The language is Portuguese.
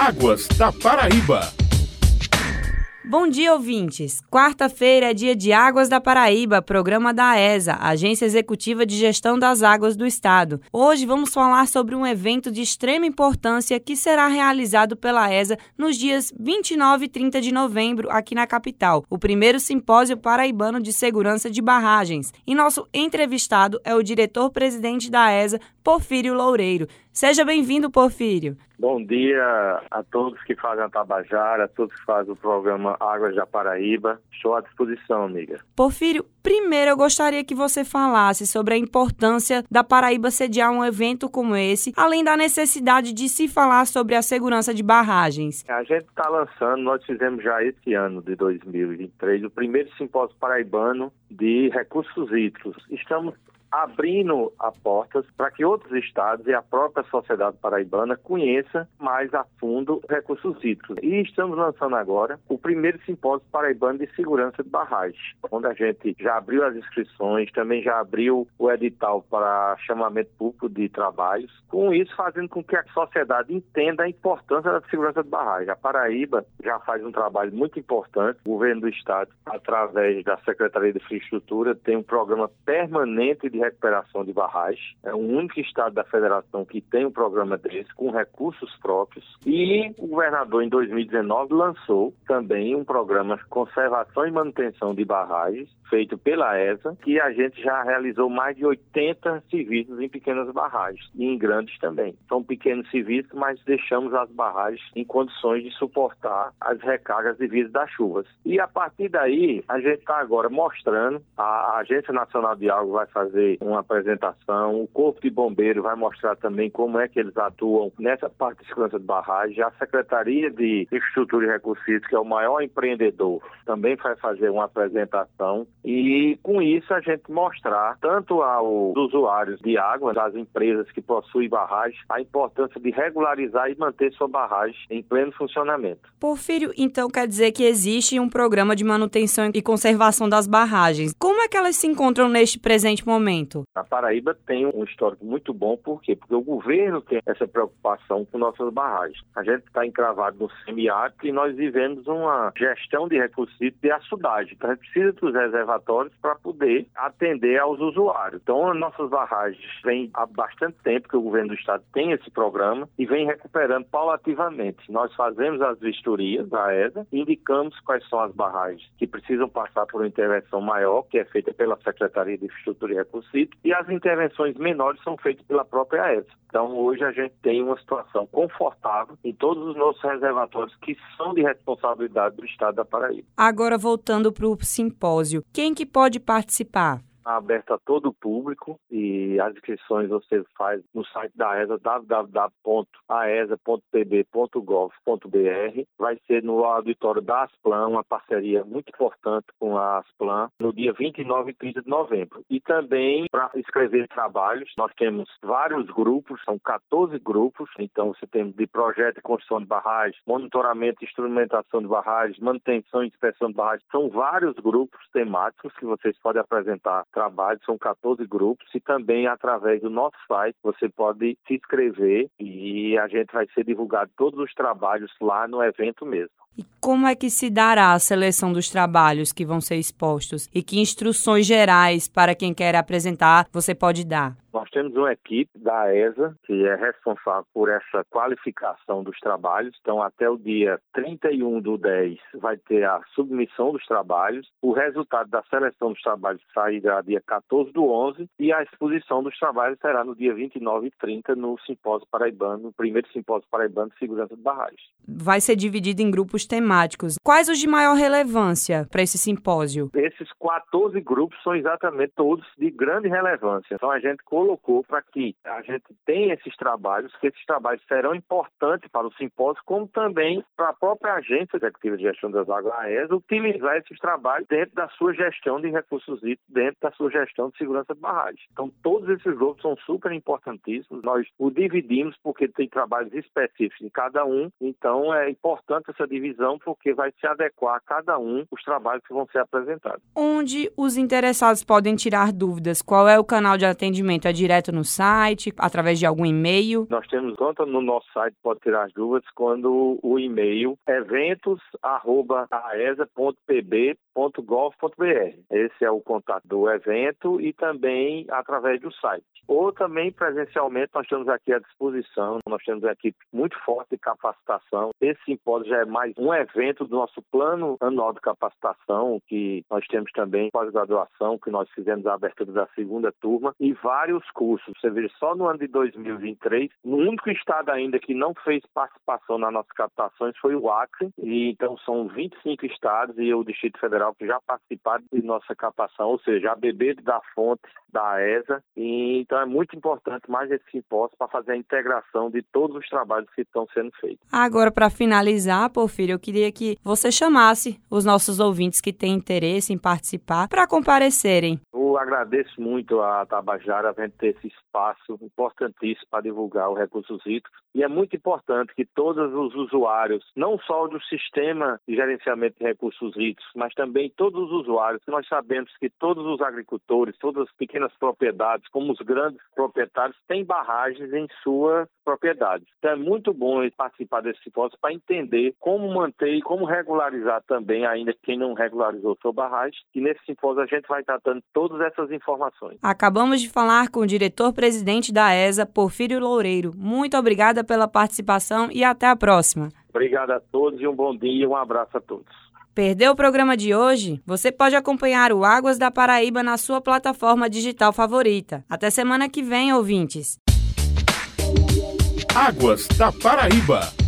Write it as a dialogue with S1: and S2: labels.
S1: Águas da Paraíba.
S2: Bom dia, ouvintes. Quarta-feira é dia de Águas da Paraíba, programa da AESA, Agência Executiva de Gestão das Águas do Estado. Hoje vamos falar sobre um evento de extrema importância que será realizado pela AESA nos dias 29 e 30 de novembro aqui na capital, o primeiro simpósio paraibano de segurança de barragens. E nosso entrevistado é o diretor-presidente da AESA, Porfírio Loureiro. Seja bem-vindo, Porfírio.
S3: Bom dia a todos que fazem a Tabajara, a todos que fazem o programa Águas da Paraíba. Estou à disposição, amiga.
S2: Porfírio, primeiro eu gostaria que você falasse sobre a importância da Paraíba sediar um evento como esse, além da necessidade de se falar sobre a segurança de barragens.
S3: A gente está lançando, nós fizemos já esse ano de 2023, o primeiro simpósio paraibano de recursos hídricos. Estamos abrindo a portas para que outros estados e a própria sociedade paraibana conheça mais a fundo recursos hídricos. E estamos lançando agora o primeiro simpósio paraibano de segurança de barragens, onde a gente já abriu as inscrições, também já abriu o edital para chamamento público de trabalhos, com isso fazendo com que a sociedade entenda a importância da segurança de barragens. A Paraíba já faz um trabalho muito importante, o governo do estado, através da Secretaria de Infraestrutura, tem um programa permanente de recuperação de barragens. É o único estado da federação que tem um programa desse, com recursos próprios. E o governador, em 2019, lançou também um programa de conservação e manutenção de barragens, feito pela ESA, que a gente já realizou mais de 80 serviços em pequenas barragens e em grandes também. São pequenos serviços, mas deixamos as barragens em condições de suportar as recargas devido das chuvas. E a partir daí, a gente está agora mostrando, a Agência Nacional de Água vai fazer uma apresentação, o Corpo de Bombeiro vai mostrar também como é que eles atuam nessa parte de segurança de barragem, a Secretaria de Infraestrutura e Recursos que é o maior empreendedor, também vai fazer uma apresentação e com isso a gente mostrar tanto aos usuários de água, das empresas que possuem barragens, a importância de regularizar e manter sua barragem em pleno funcionamento.
S2: Porfírio, então quer dizer que existe um programa de manutenção e conservação das barragens. Como é que elas se encontram neste presente momento?
S3: A Paraíba tem um histórico muito bom, por quê? Porque o governo tem essa preocupação com nossas barragens. A gente está encravado no semiárido e nós vivemos uma gestão de recursos de açudagem. Então a gente precisa dos reservatórios para poder atender aos usuários. Então, nossas barragens vêm há bastante tempo que o governo do estado tem esse programa e vem recuperando paulativamente. Nós fazemos as vistorias da ESA, indicamos quais são as barragens que precisam passar por uma intervenção maior, que é feita pela Secretaria de Infraestrutura e Recursos e as intervenções menores são feitas pela própria ESA. Então, hoje a gente tem uma situação confortável em todos os nossos reservatórios que são de responsabilidade do Estado da Paraíba.
S2: Agora, voltando para o simpósio, quem que pode participar?
S3: Aberta a todo o público e as inscrições você faz no site da ESA www.aesa.pb.gov.br. Vai ser no auditório da Asplan, uma parceria muito importante com a Asplan, no dia 29 e 30 de novembro. E também para escrever trabalhos, nós temos vários grupos, são 14 grupos, então você tem de projeto de construção de barragens, monitoramento e instrumentação de barragens, manutenção e inspeção de barragens, são vários grupos temáticos que vocês podem apresentar trabalhos, são 14 grupos, e também através do nosso site você pode se inscrever e a gente vai ser divulgado todos os trabalhos lá no evento mesmo.
S2: E como é que se dará a seleção dos trabalhos que vão ser expostos? E que instruções gerais para quem quer apresentar você pode dar?
S3: Nós temos uma equipe da ESA que é responsável por essa qualificação dos trabalhos. Então, até o dia 31 do 10 vai ter a submissão dos trabalhos. O resultado da seleção dos trabalhos sairá dia 14 do 11 e a exposição dos trabalhos será no dia 29 e 30 no Simpósio Paraibano, no primeiro Simpósio Paraibano de Segurança de Barragens.
S2: Vai ser dividido em grupos temáticos. Quais os de maior relevância para esse simpósio?
S3: Esses 14 grupos são exatamente todos de grande relevância. Então, a gente colocou para que a gente tenha esses trabalhos, que esses trabalhos serão importantes para o simpósio, como também para a própria Agência Executiva de Gestão das Águas, a ESA, utilizar esses trabalhos dentro da sua gestão de recursos hídricos, dentro da sua gestão de segurança de barragens. Então, todos esses grupos são super importantíssimos. Nós o dividimos porque tem trabalhos específicos em cada um, então é importante essa divisão porque vai se adequar a cada um os trabalhos que vão ser apresentados.
S2: Onde os interessados podem tirar dúvidas? Qual é o canal de atendimento? É direto no site, através de algum e-mail?
S3: Nós temos conta no nosso site, pode tirar as dúvidas, quando o e-mail eventos@aesa.pb.gov.br. Esse é o contato do evento e também através do site. Ou também presencialmente nós estamos aqui à disposição, nós temos uma equipe muito forte de capacitação. Esse simpósio já é mais um evento do nosso plano anual de capacitação, que nós temos também pós-graduação, que nós fizemos a abertura da segunda turma, e vários cursos. Você veja, só no ano de 2023, o único estado ainda que não fez participação nas nossas captações foi o Acre, e então são 25 estados e o Distrito Federal que já participaram de nossa captação, ou seja, a beber da fonte da ESA, e então é muito importante mais esse simpósio para fazer a integração de todos os trabalhos que estão sendo feitos.
S2: Agora, para finalizar, Porfírio, eu queria que você chamasse os nossos ouvintes que têm interesse em participar para comparecerem.
S3: Agradeço muito a Tabajara gente ter esse espaço importantíssimo para divulgar os recursos hídricos e é muito importante que todos os usuários, não só do sistema de gerenciamento de recursos hídricos, mas também todos os usuários, nós sabemos que todos os agricultores, todas as pequenas propriedades, como os grandes proprietários, têm barragens em sua propriedade. Então é muito bom participar desse simpósio para entender como manter e como regularizar também, ainda quem não regularizou sua barragem, e nesse simpósio a gente vai tratando todas essas informações.
S2: Acabamos de falar com o diretor-presidente da ESA, Porfírio Loureiro. Muito obrigada pela participação e até a próxima.
S3: Obrigado a todos e um bom dia e um abraço a todos.
S2: Perdeu o programa de hoje? Você pode acompanhar o Águas da Paraíba na sua plataforma digital favorita. Até semana que vem, ouvintes.
S1: Águas da Paraíba.